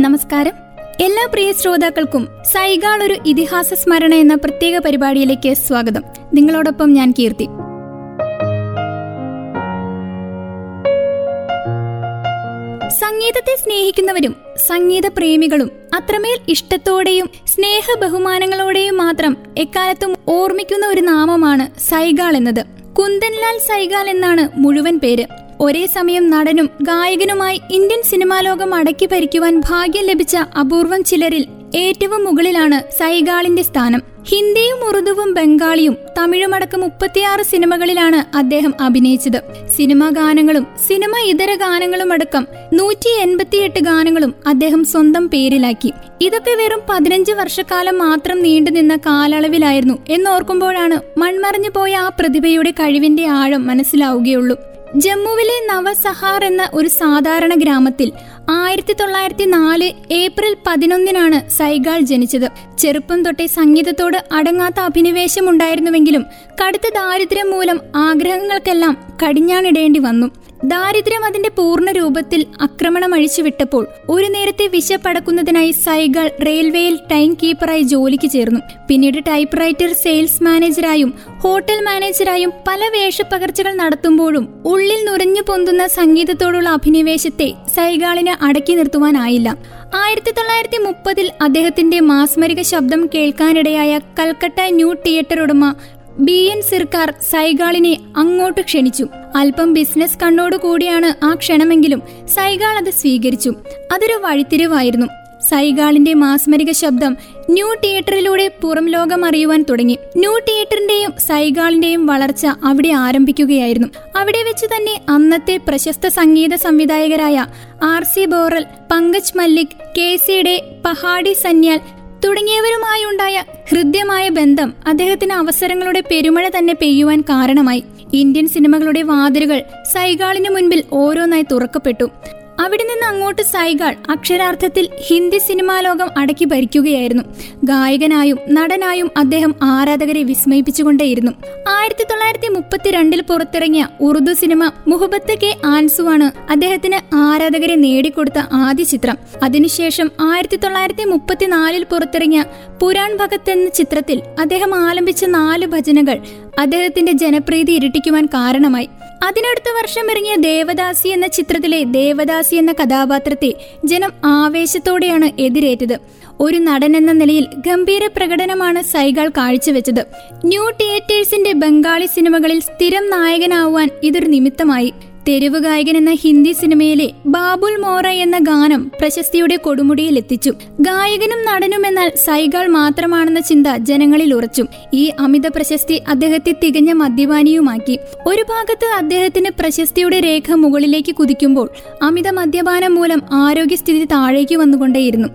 നമസ്കാരം. എല്ലാ പ്രിയ ശ്രോതാക്കൾക്കും സൈഗാൾ ഒരു ഇതിഹാസ സ്മരണ എന്ന പ്രത്യേക പരിപാടിയിലേക്ക് സ്വാഗതം. നിങ്ങളോടൊപ്പം ഞാൻ കീർത്തി. സംഗീതത്തെ സ്നേഹിക്കുന്നവരും സംഗീത പ്രേമികളും അത്രമേൽ ഇഷ്ടത്തോടെയും സ്നേഹ ബഹുമാനങ്ങളോടെയും മാത്രം എക്കാലത്തും ഓർമ്മിക്കുന്ന ഒരു നാമമാണ് സൈഗാൾ എന്നത്. കുന്ദൻലാൽ സൈഗാൾ എന്നാണ് മുഴുവൻ പേര്. ഒരേ സമയം നടനും ഗായകനുമായി ഇന്ത്യൻ സിനിമാ ലോകം അടക്കി ഭരിക്കുവാൻ ഭാഗ്യം ലഭിച്ച അപൂർവം ചിലരിൽ ഏറ്റവും മുകളിലാണ് സൈഗാളിന്റെ സ്ഥാനം. ഹിന്ദിയും ഉറുദുവും ബംഗാളിയും തമിഴുമടക്കം മുപ്പത്തിയാറ് സിനിമകളിലാണ് അദ്ദേഹം അഭിനയിച്ചത്. സിനിമാ ഗാനങ്ങളും സിനിമ ഇതര ഗാനങ്ങളും അടക്കം നൂറ്റി എൺപത്തിയെട്ട് ഗാനങ്ങളും അദ്ദേഹം സ്വന്തം പേരിലാക്കി. ഇതൊക്കെ വെറും പതിനഞ്ച് വർഷക്കാലം മാത്രം നീണ്ടുനിന്ന കാലയളവിലായിരുന്നു എന്നോർക്കുമ്പോഴാണ് മൺമറഞ്ഞു പോയ ആ പ്രതിഭയുടെ കഴിവിന്റെ ആഴം മനസ്സിലാവുകയുള്ളൂ. ജമ്മുവിലെ നവസഹാർ എന്ന ഒരു സാധാരണ ഗ്രാമത്തിൽ ആയിരത്തി തൊള്ളായിരത്തി നാല് ഏപ്രിൽ പതിനൊന്നിനാണ് സൈഗാൾ ജനിച്ചത്. ചെറുപ്പം തൊട്ടേ സംഗീതത്തോട് അടങ്ങാത്ത അഭിനിവേശമുണ്ടായിരുന്നുവെങ്കിലും കടുത്ത ദാരിദ്ര്യം മൂലം ആഗ്രഹങ്ങൾക്കെല്ലാം കടിഞ്ഞാണിടേണ്ടി വന്നു. ദാരിദ്ര്യം അതിന്റെ പൂർണ രൂപത്തിൽ ആക്രമണം അഴിച്ചുവിട്ടപ്പോൾ ഒരു നേരത്തെ വിശപ്പടക്കുന്നതിനായി സൈഗൾ റെയിൽവേയിൽ ടൈം കീപ്പറായി ജോലിക്ക് ചേർന്നു. പിന്നീട് ടൈപ്പ് റൈറ്റർ സെയിൽസ് മാനേജറായും ഹോട്ടൽ മാനേജറായും പല വേഷപ്പകർച്ചകൾ നടത്തുമ്പോഴും ഉള്ളിൽ നുരഞ്ഞു പൊന്തുന്ന സംഗീതത്തോടുള്ള അഭിനിവേശത്തെ സൈഗാളിന് അടക്കി നിർത്തുവാനായില്ല. ആയിരത്തി തൊള്ളായിരത്തി മുപ്പതിൽ അദ്ദേഹത്തിന്റെ മാസ്മരിക ശബ്ദം കേൾക്കാനിടയായ കൽക്കട്ട ന്യൂ തിയേറ്റർ ഉടമ ബി എൻ സിർക്കാർ സൈഗാളിനെ അങ്ങോട്ട് ക്ഷണിച്ചു. അല്പം ബിസിനസ് കണ്ണോടു കൂടിയാണ് ആ ക്ഷണമെങ്കിലും സൈഗാൾ അത് സ്വീകരിച്ചു. അതൊരു വഴിത്തിരിവായിരുന്നു. സൈഗാളിന്റെ മാസ്മരിക ശബ്ദം ന്യൂ തിയേറ്ററിലൂടെ പുറം ലോകം അറിയുവാൻ തുടങ്ങി. ന്യൂ തിയേറ്ററിന്റെയും സൈഗാളിന്റെയും വളർച്ച അവിടെ ആരംഭിക്കുകയായിരുന്നു. അവിടെ വെച്ച് തന്നെ അന്നത്തെ പ്രശസ്ത സംഗീത സംവിധായകരായ R C Boral Pankaj Mallick K സിയുടെ പഹാഡി സന്യാൽ തുടങ്ങിയവരുമായുണ്ടായ ഹൃദ്യമായ ബന്ധം അദ്ദേഹത്തിന് അവസരങ്ങളുടെ പെരുമഴ തന്നെ പെയ്യുവാൻ കാരണമായി. ഇന്ത്യൻ സിനിമകളുടെ വാതിലുകൾ സൈഗാളിന് മുൻപിൽ ഓരോന്നായി തുറക്കപ്പെട്ടു. അവിടെ നിന്ന് അങ്ങോട്ട് സൈഗാൾ അക്ഷരാർത്ഥത്തിൽ ഹിന്ദി സിനിമാ ലോകം അടക്കി ഭരിക്കുകയായിരുന്നു. ഗായകനായും നടനായും അദ്ദേഹം ആരാധകരെ വിസ്മയിപ്പിച്ചുകൊണ്ടേയിരുന്നു. ആയിരത്തി തൊള്ളായിരത്തി മുപ്പത്തിരണ്ടിൽ പുറത്തിറങ്ങിയ ഉറുദു സിനിമ മുഹബത്ത് കെ ആൻസുവാണ് അദ്ദേഹത്തിന് ആരാധകരെ നേടിക്കൊടുത്ത ആദ്യ ചിത്രം. അതിനുശേഷം ആയിരത്തി തൊള്ളായിരത്തി മുപ്പത്തിനാലിൽ പുറത്തിറങ്ങിയ പുരാൺ ഭഗത് എന്ന ചിത്രത്തിൽ അദ്ദേഹം ആലംബിച്ച നാല് ഭജനകൾ അദ്ദേഹത്തിന്റെ ജനപ്രീതി ഇരട്ടിക്കുവാൻ കാരണമായി. അതിനടുത്ത വർഷം ഇറങ്ങിയ ദേവദാസി എന്ന ചിത്രത്തിലെ ദേവദാസി എന്ന കഥാപാത്രത്തെ ജനം ആവേശത്തോടെയാണ് എതിരേറ്റത്. ഒരു നടൻ എന്ന നിലയിൽ ഗംഭീര പ്രകടനമാണ് സൈഗൾ കാഴ്ചവെച്ചത്. ന്യൂ തിയേറ്റേഴ്സിന്റെ ബംഗാളി സിനിമകളിൽ സ്ഥിരം നായകനാവാൻ ഇതൊരു നിമിത്തമായി. തെരുവ് ഗായകൻ എന്ന ഹിന്ദി സിനിമയിലെ ബാബുൽ മോറ എന്ന ഗാനം പ്രശസ്തിയുടെ കൊടുമുടിയിൽ എത്തിച്ചു. ഗായകനും നടനും എന്നാൽ സൈഗാൾ മാത്രമാണെന്ന ചിന്ത ജനങ്ങളിൽ ഉറച്ചു. ഈ അമിത പ്രശസ്തി അദ്ദേഹത്തെ തികഞ്ഞ മദ്യപാനിയുമാക്കി. ഒരു ഭാഗത്ത് അദ്ദേഹത്തിന് പ്രശസ്തിയുടെ രേഖ മുകളിലേക്ക് കുതിക്കുമ്പോൾ അമിത മദ്യപാനം മൂലം ആരോഗ്യസ്ഥിതി താഴേക്ക് വന്നുകൊണ്ടേയിരുന്നു.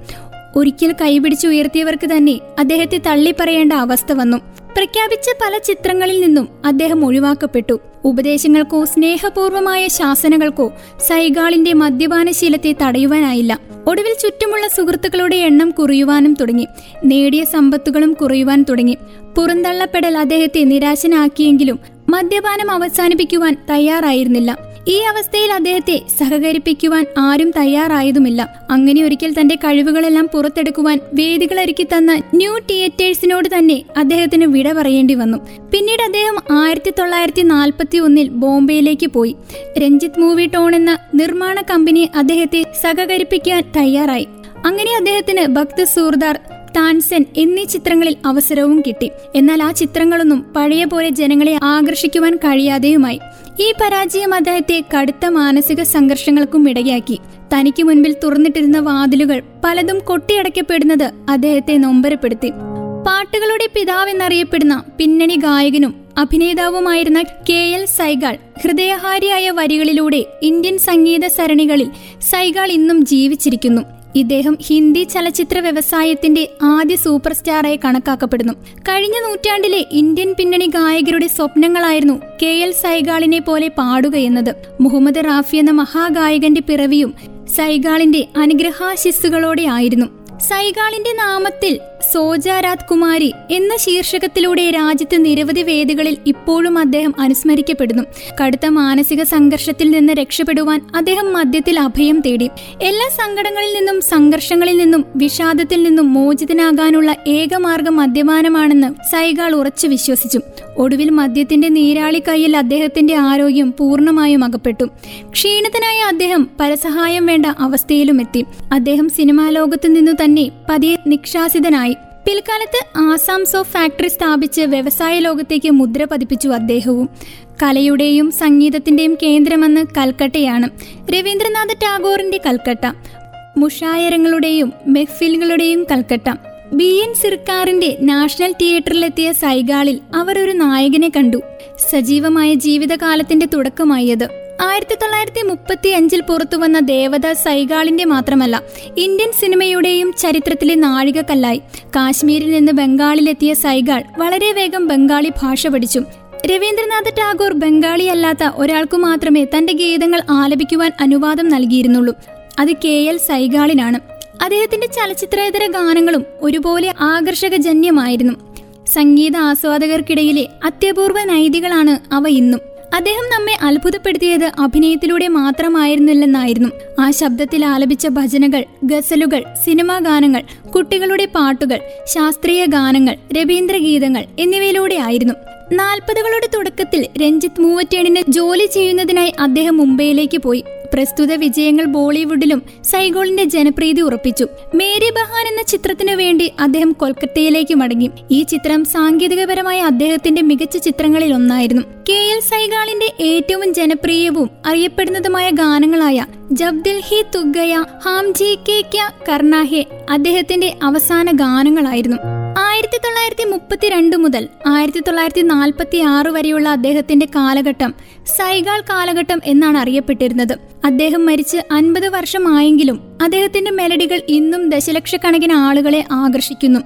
ഒരിക്കൽ കൈപിടിച്ചുയർത്തിയവർക്ക് തന്നെ അദ്ദേഹത്തെ തള്ളിപ്പറയേണ്ട അവസ്ഥ വന്നു. പ്രഖ്യാപിച്ച പല ചിത്രങ്ങളിൽ നിന്നും അദ്ദേഹം ഒഴിവാക്കപ്പെട്ടു. ഉപദേശങ്ങൾക്കോ സ്നേഹപൂർവമായ ശാസനകൾക്കോ സൈഗാളിന്റെ മദ്യപാനശീലത്തെ തടയുവാനായില്ല. ഒടുവിൽ ചുറ്റുമുള്ള സുഹൃത്തുക്കളുടെ എണ്ണം കുറയുവാനും തുടങ്ങി. നേടിയ സമ്പത്തുകളും കുറയുവാൻ തുടങ്ങി. പുറന്തള്ളപ്പെടൽ അദ്ദേഹത്തെ നിരാശനാക്കിയെങ്കിലും മദ്യപാനം അവസാനിപ്പിക്കുവാൻ തയ്യാറായിരുന്നില്ല. ഈ അവസ്ഥയിൽ അദ്ദേഹത്തെ സഹകരിപ്പിക്കുവാൻ ആരും തയ്യാറായതുമില്ല. അങ്ങനെ ഒരിക്കൽ തന്റെ കഴിവുകളെല്ലാം പുറത്തെടുക്കുവാൻ വേദികളൊരുക്കി തന്ന ന്യൂ തിയേറ്റേഴ്സിനോട് തന്നെ അദ്ദേഹത്തിന് വിട പറയേണ്ടി വന്നു. പിന്നീട് അദ്ദേഹം ആയിരത്തി തൊള്ളായിരത്തി നാൽപ്പത്തി ഒന്നിൽ ബോംബെയിലേക്ക് പോയി. രഞ്ജിത്ത് മൂവി ടോൺ എന്ന നിർമ്മാണ കമ്പനി അദ്ദേഹത്തെ സഹകരിപ്പിക്കാൻ തയ്യാറായി. അങ്ങനെ അദ്ദേഹത്തിന് ഭക്ത സൂർദാർ താൻസെൻ എന്നീ ചിത്രങ്ങളിൽ അവസരവും കിട്ടി. എന്നാൽ ആ ചിത്രങ്ങളൊന്നും പഴയ പോലെ ജനങ്ങളെ ആകർഷിക്കുവാൻ കഴിയാതെയുമായി. ഈ പരാജയം അദ്ദേഹത്തെ കടുത്ത മാനസിക സംഘർഷങ്ങൾക്കും ഇടയാക്കി. തനിക്ക് മുൻപിൽ തുറന്നിട്ടിരുന്ന വാതിലുകൾ പലതും കൊട്ടിയടക്കപ്പെടുന്നത് അദ്ദേഹത്തെ നൊമ്പരപ്പെടുത്തി. പാട്ടുകളുടെ പിതാവെന്നറിയപ്പെടുന്ന പിന്നണി ഗായകനും അഭിനേതാവുമായിരുന്ന കെ എൽ സൈഗാൾ ഹൃദയഹാരിയായ വരികളിലൂടെ ഇന്ത്യൻ സംഗീത സരണികളിൽ സൈഗാൾ ഇന്നും ജീവിച്ചിരിക്കുന്നു. ഇദ്ദേഹം ഹിന്ദി ചലച്ചിത്ര വ്യവസായത്തിന്റെ ആദ്യ സൂപ്പർ സ്റ്റാറായി കണക്കാക്കപ്പെടുന്നു. കഴിഞ്ഞ നൂറ്റാണ്ടിലെ ഇന്ത്യൻ പിന്നണി ഗായകരുടെ സ്വപ്നങ്ങളായിരുന്നു കെ എൽ സൈഗാളിനെ പോലെ പാടുകയെന്നത് മുഹമ്മദ് റാഫി എന്ന മഹാഗായകന്റെ പിറവിയും സൈഗാളിന്റെ അനുഗ്രഹാശിസ്സുകളോടെ ആയിരുന്നു സൈഗാളിന്റെ നാമത്തിൽ സോജാരാത് കുമാരി എന്ന ശീർഷകത്തിലൂടെ രാജ്യത്ത് നിരവധി വേദികളിൽ ഇപ്പോഴും അദ്ദേഹം അനുസ്മരിക്കപ്പെടുന്നു. കടുത്ത മാനസിക സംഘർഷത്തിൽ നിന്ന് രക്ഷപ്പെടുവാൻ അദ്ദേഹം മദ്യത്തിൽ അഭയം തേടി. എല്ലാ സങ്കടങ്ങളിൽ നിന്നും സംഘർഷങ്ങളിൽ നിന്നും വിഷാദത്തിൽ നിന്നും മോചിതനാകാനുള്ള ഏകമാർഗം മദ്യപാനമാണെന്ന് സൈഗാൾ ഉറച്ചു വിശ്വസിച്ചു. ഒടുവിൽ മദ്യത്തിന്റെ നീരാളി കൈയിൽ അദ്ദേഹത്തിന്റെ ആരോഗ്യം പൂർണമായും അകപ്പെട്ടു. ക്ഷീണിതനായ അദ്ദേഹം പരസഹായം വേണ്ട അവസ്ഥയിലും എത്തി. അദ്ദേഹം സിനിമാ ലോകത്തു നിന്നു തന്നെ പതിയെ നിക്ഷാസിതനായി. പിൽക്കാലത്ത് ആസാം സോഫ് ഫാക്ടറി സ്ഥാപിച്ച് വ്യവസായ ലോകത്തേക്ക് മുദ്ര പതിപ്പിച്ചു അദ്ദേഹവും. കലയുടെയും സംഗീതത്തിന്റെയും കേന്ദ്രമെന്ന് കൽക്കട്ടയാണ് രവീന്ദ്രനാഥ് ടാഗോറിന്റെ കൽക്കട്ട. മുഷായരങ്ങളുടെയും മെഹ്ഫിലുകളുടെയും കൽക്കട്ട. ബി എൻ സിർക്കാറിന്റെ നാഷണൽ തിയേറ്ററിലെത്തിയ സൈഗാളിൽ അവർ ഒരു നായകനെ കണ്ടു. സജീവമായ ജീവിതകാലത്തിന്റെ തുടക്കമായി അത് ആയിരത്തി തൊള്ളായിരത്തി മുപ്പത്തി അഞ്ചിൽ പുറത്തുവന്ന ദേവത സൈഗാളിന്റെ മാത്രമല്ല ഇന്ത്യൻ സിനിമയുടെയും ചരിത്രത്തിലെ നാഴികക്കല്ലായി. കാശ്മീരിൽ നിന്ന് ബംഗാളിലെത്തിയ സൈഗാൾ വളരെ വേഗം ബംഗാളി ഭാഷ പഠിച്ചു. രവീന്ദ്രനാഥ് ടാഗോർ ബംഗാളി അല്ലാത്ത ഒരാൾക്കു മാത്രമേ തന്റെ ഗീതങ്ങൾ ആലപിക്കുവാൻ അനുവാദം നൽകിയിരുന്നുള്ളൂ. അത് കെ എൽ സൈഗാളിനാണ്. അദ്ദേഹത്തിന്റെ ചലച്ചിത്രേതര ഗാനങ്ങളും ഒരുപോലെ ആകർഷകജന്യമായിരുന്നു. സംഗീത ആസ്വാദകർക്കിടയിലെ അത്യപൂർവ നൈതികളാണ് അവ ഇന്നും. അദ്ദേഹം നമ്മെ അത്ഭുതപ്പെടുത്തിയത് അഭിനയത്തിലൂടെ മാത്രമായിരുന്നില്ലെന്നായിരുന്നു. ആ ശബ്ദത്തിൽ ആലപിച്ച ഭജനകൾ ഗസലുകൾ സിനിമാ ഗാനങ്ങൾ കുട്ടികളുടെ പാട്ടുകൾ ശാസ്ത്രീയ ഗാനങ്ങൾ രവീന്ദ്രഗീതങ്ങൾ എന്നിവയിലൂടെ ആയിരുന്നു. നാൽപ്പതുകളുടെ തുടക്കത്തിൽ രഞ്ജിത്ത് മൂവറ്റേണിന് ജോലി ചെയ്യുന്നതിനായി അദ്ദേഹം മുംബൈയിലേക്ക് പോയി. പ്രസ്തുത വിജയങ്ങൾ ബോളിവുഡിലും സൈഗോളിന്റെ ജനപ്രീതി ഉറപ്പിച്ചു. മേരി ബഹാൻ എന്ന ചിത്രത്തിനു വേണ്ടി അദ്ദേഹം കൊൽക്കത്തയിലേക്ക് മടങ്ങി. ഈ ചിത്രം സാങ്കേതികപരമായ അദ്ദേഹത്തിന്റെ മികച്ച ചിത്രങ്ങളിൽ ഒന്നായിരുന്നു. കെ എൽ സൈഗാളിന്റെ ഏറ്റവും ജനപ്രിയവും അറിയപ്പെടുന്നതുമായ ഗാനങ്ങളായ ജബ് ദിൽ ഹി തുഗയ ഹാം ജി കെ ക്യ കർണാഹെ അദ്ദേഹത്തിന്റെ അവസാന ഗാനങ്ങളായിരുന്നു. തൊള്ളായിരത്തി മുപ്പത്തിരണ്ട് മുതൽ ആയിരത്തി തൊള്ളായിരത്തി നാൽപ്പത്തി ആറ് വരെയുള്ള അദ്ദേഹത്തിന്റെ കാലഘട്ടം സൈഗാൾ കാലഘട്ടം എന്നാണ് അറിയപ്പെട്ടിരുന്നത്. അദ്ദേഹം മരിച്ച് അൻപത് വർഷമായെങ്കിലും അദ്ദേഹത്തിന്റെ മെലഡികൾ ഇന്നും ദശലക്ഷക്കണക്കിന് ആളുകളെ ആകർഷിക്കുന്നു.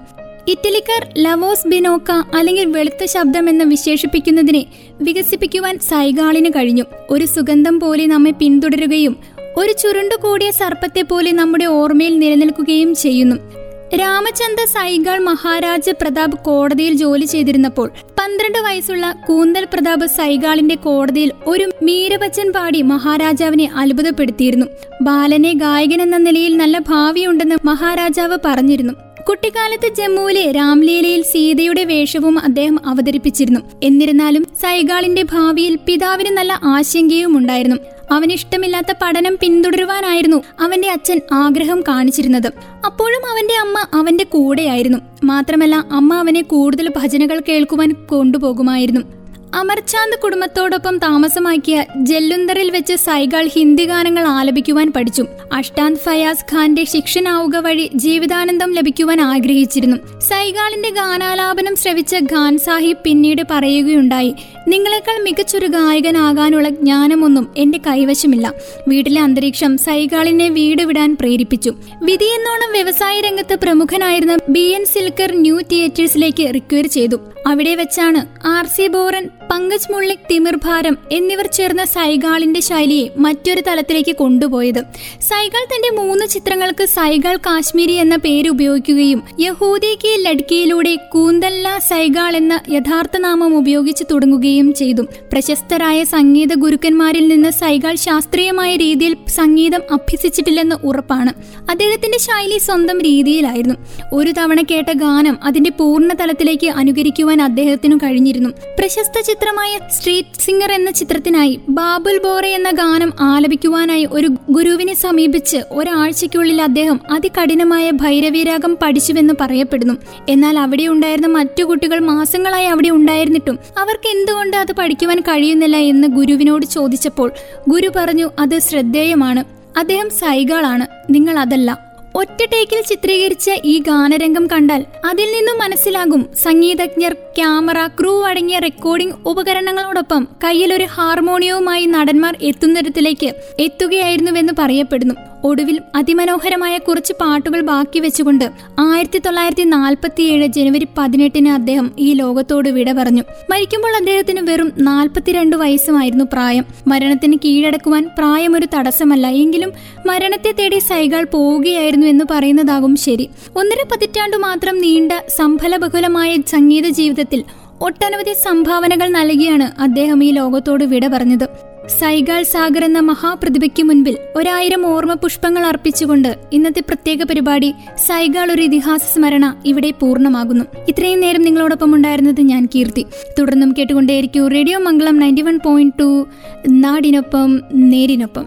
ഇറ്റലിക്കാർ ലവോസ് ബിനോക്ക അല്ലെങ്കിൽ വെളുത്ത ശബ്ദം എന്ന് വിശേഷിപ്പിക്കുന്നതിനെ വികസിപ്പിക്കുവാൻ സൈഗാളിന് കഴിഞ്ഞു. ഒരു സുഗന്ധം പോലെ നമ്മെ പിന്തുടരുകയും ഒരു ചുരുണ്ടു കൂടിയ സർപ്പത്തെ പോലെ നമ്മുടെ ഓർമ്മയിൽ നിലനിൽക്കുകയും ചെയ്യുന്നു. രാമചന്ദ്ര സൈഗാൾ മഹാരാജ പ്രതാപ് കോടതിയിൽ ജോലി ചെയ്തിരുന്നപ്പോൾ പന്ത്രണ്ട് വയസ്സുള്ള കൂന്തൽ പ്രതാപ് സൈഗാളിന്റെ കോടതിയിൽ ഒരു മീരബച്ചൻ പാടി മഹാരാജാവിനെ അത്ഭുതപ്പെടുത്തിയിരുന്നു. ബാലനെ ഗായകൻ എന്ന നിലയിൽ നല്ല ഭാവിയുണ്ടെന്ന് മഹാരാജാവ് പറഞ്ഞിരുന്നു. കുട്ടിക്കാലത്ത് ജമ്മുവിലെ രാംലീലയിൽ സീതയുടെ വേഷവും അദ്ദേഹം അവതരിപ്പിച്ചിരുന്നു. എന്നിരുന്നാലും സൈഗാളിന്റെ ഭാവിയിൽ പിതാവിന് നല്ല ആശങ്കയും ഉണ്ടായിരുന്നു അവനിഷ്ടമില്ലാത്ത പഠനം പിന്തുടരുവാനായിരുന്നു അവന്റെ അച്ഛൻ ആഗ്രഹം കാണിച്ചിരുന്നത്. അപ്പോഴും അവന്റെ അമ്മ അവന്റെ കൂടെയായിരുന്നു. മാത്രമല്ല അമ്മ അവനെ കൂടുതൽ ഭജനകൾ കേൾക്കുവാൻ കൊണ്ടുപോകുമായിരുന്നു. അമർചാന്ദ് കുടുംബത്തോടൊപ്പം താമസമാക്കിയ ജല്ലുന്തറിൽ വെച്ച് സൈഗാൾ ഹിന്ദി ഗാനങ്ങൾ ആലപിക്കുവാൻ പഠിച്ചു. അഷ്ടാന്ത് ഫയാസ് ഖാന്റെ ശിക്ഷനാവുക വഴി ജീവിതാനന്ദം ലഭിക്കുവാൻ ആഗ്രഹിച്ചിരുന്നു. സൈഗാളിന്റെ ഗാനാലാപനം ശ്രവിച്ച ഖാൻ സാഹിബ് പിന്നീട് പറയുകയുണ്ടായി നിങ്ങളെക്കാൾ മികച്ചൊരു ഗായകനാകാനുള്ള ജ്ഞാനമൊന്നും എന്റെ കൈവശമില്ല. വീട്ടിലെ അന്തരീക്ഷം സൈഗാളിനെ വീട് വിടാൻ പ്രേരിപ്പിച്ചു. വിധിയെന്നോണം വ്യവസായ രംഗത്ത് പ്രമുഖനായിരുന്ന ബി എൻ സിൽക്കർ ന്യൂ തിയേറ്റേഴ്സിലേക്ക് റിക്വയർ ചെയ്തു. അവിടെ വെച്ചാണ് ആർ സി ബോറൻ പങ്കജ് മുള്ളിക് തിമിർ ഭാരം എന്നിവർ ചേർന്ന സൈഗാളിന്റെ ശൈലിയെ മറ്റൊരു തലത്തിലേക്ക് കൊണ്ടുപോയത്. സൈഗാൾ തന്റെ മൂന്ന് ചിത്രങ്ങൾക്ക് സൈഗാൾ കാശ്മീരി എന്ന പേര് ഉപയോഗിക്കുകയും യഹൂദി കി ലഡ്കിയിലൂടെ കൂന്തല്ല സൈഗാൾ എന്ന യഥാർത്ഥ നാമം ഉപയോഗിച്ച് തുടങ്ങുകയും ചെയ്തു. പ്രശസ്തരായ സംഗീത ഗുരുക്കന്മാരിൽ നിന്ന് സൈഗാൾ ശാസ്ത്രീയമായ രീതിയിൽ സംഗീതം അഭ്യസിച്ചിട്ടില്ലെന്ന് ഉറപ്പാണ്. അദ്ദേഹത്തിന്റെ ശൈലി സ്വന്തം രീതിയിലായിരുന്നു. ഒരു തവണ കേട്ട ഗാനം അതിന്റെ പൂർണ തലത്തിലേക്ക് അനുകരിക്കുവാൻ അദ്ദേഹത്തിനു കഴിഞ്ഞിരുന്നു. പ്രശസ്ത ചിത്രമായ സ്ട്രീറ്റ് സിംഗർ എന്ന ചിത്രത്തിനായി ബാബുൽ ബോറെ എന്ന ഗാനം ആലപിക്കുവാനായി ഒരു ഗുരുവിനെ സമീപിച്ച് ഒരാഴ്ചയ്ക്കുള്ളിൽ അദ്ദേഹം അതികഠിനമായ ഭൈരവീരാഗം പഠിച്ചുവെന്ന് പറയപ്പെടുന്നു. എന്നാൽ അവിടെ ഉണ്ടായിരുന്ന മറ്റു കുട്ടികൾ മാസങ്ങളായി അവിടെ ഉണ്ടായിരുന്നിട്ടും അവർക്ക് എന്തുകൊണ്ട് അത് പഠിക്കുവാൻ കഴിയുന്നില്ല എന്ന് ഗുരുവിനോട് ചോദിച്ചപ്പോൾ ഗുരു പറഞ്ഞു അത് ശ്രദ്ധേയമാണ്. അദ്ദേഹം സൈഗാളാണ്. നിങ്ങൾ അതല്ല. ഒറ്റ ടേക്കിൽ ചിത്രീകരിച്ച ഈ ഗാനരംഗം കണ്ടാൽ അതിൽ നിന്നും മനസ്സിലാകും സംഗീതജ്ഞർ ക്യാമറ ക്രൂ അടങ്ങിയ റെക്കോർഡിംഗ് ഉപകരണങ്ങളോടൊപ്പം കയ്യിൽ ഒരു ഹാർമോണിയവുമായി നടന്മാർ എത്തുന്നിടത്തിലേക്ക് എത്തുകയായിരുന്നുവെന്ന് പറയപ്പെടുന്നു. ഒടുവിൽ അതിമനോഹരമായ കുറച്ച് പാട്ടുകൾ ബാക്കി വെച്ചുകൊണ്ട് ആയിരത്തി തൊള്ളായിരത്തി നാൽപ്പത്തിയേഴ് ജനുവരി പതിനെട്ടിന് അദ്ദേഹം ഈ ലോകത്തോട് വിട പറഞ്ഞു. മരിക്കുമ്പോൾ അദ്ദേഹത്തിന് വെറും നാൽപ്പത്തിരണ്ട് വയസ്സുമായിരുന്നു പ്രായം. മരണത്തിന് കീഴടക്കുവാൻ പ്രായമൊരു തടസ്സമല്ല. എങ്കിലും മരണത്തെ തേടി സൈഗാൾ പോവുകയായിരുന്നു എന്ന് പറയുന്നതാകും ശരി. ഒന്നര പതിറ്റാണ്ട് മാത്രം നീണ്ട സംഫലബഹുലമായ സംഗീത ജീവിതത്തിൽ ഒട്ടനവധി സംഭാവനകൾ നൽകിയാണ് അദ്ദേഹം ഈ ലോകത്തോട് വിട പറഞ്ഞത്. സൈഗാൾ സാഗർ എന്ന മഹാപ്രതിഭയ്ക്ക് മുൻപിൽ ഒരായിരം ഓർമ്മ പുഷ്പങ്ങൾ അർപ്പിച്ചുകൊണ്ട് ഇന്നത്തെ പ്രത്യേക പരിപാടി സൈഗാൾ ഒരു ഇതിഹാസ സ്മരണ ഇവിടെ പൂർണമാകുന്നു. ഇത്രയും നേരം നിങ്ങളോടൊപ്പം ഉണ്ടായിരുന്നത് ഞാൻ കീർത്തി. തുടർന്നും കേട്ടുകൊണ്ടേയിരിക്കും radio Mangalam ninety one point two നാടിനൊപ്പം നേരിനൊപ്പം.